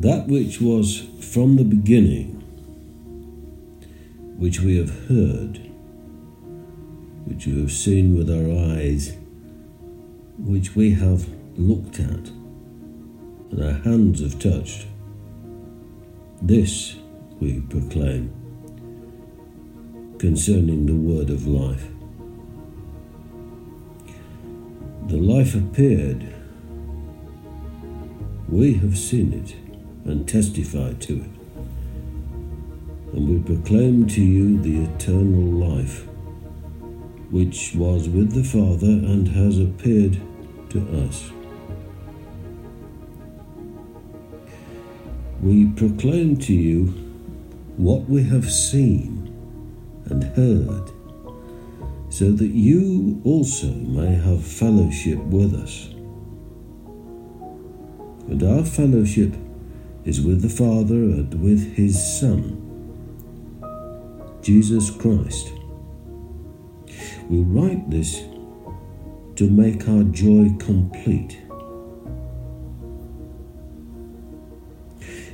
That which was from the beginning, which we have heard, which we have seen with our eyes, which we have looked at, and our hands have touched. This we proclaim concerning the word of life. The life appeared. We have seen it and testify to it. And we proclaim to you the eternal life, which was with the Father and has appeared to us. We proclaim to you what we have seen and heard, so that you also may have fellowship with us. And our fellowship is with the Father and with his Son, Jesus Christ. We write this to make our joy complete.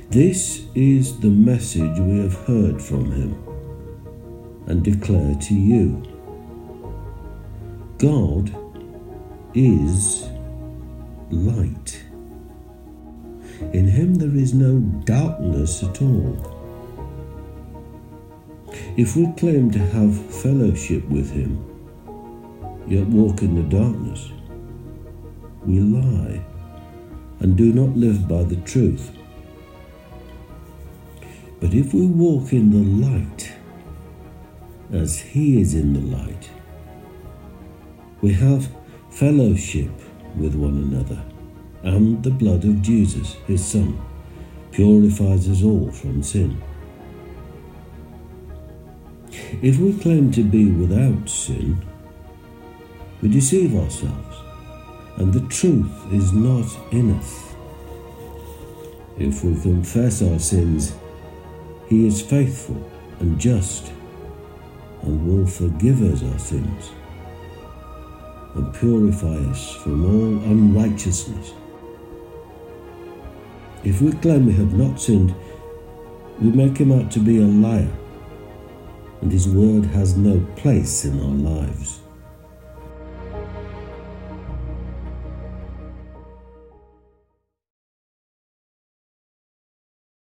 This is the message we have heard from him and declare to you. God is light. In him there is no darkness at all. If we claim to have fellowship with him, yet walk in the darkness, we lie and do not live by the truth. But if we walk in the light, as he is in the light, we have fellowship with one another and the blood of Jesus, his Son, purifies us all from sin. If we claim to be without sin, we deceive ourselves, and the truth is not in us. If we confess our sins, he is faithful and just and will forgive us our sins and purify us from all unrighteousness. If we claim we have not sinned, we make him out to be a liar, and his word has no place in our lives.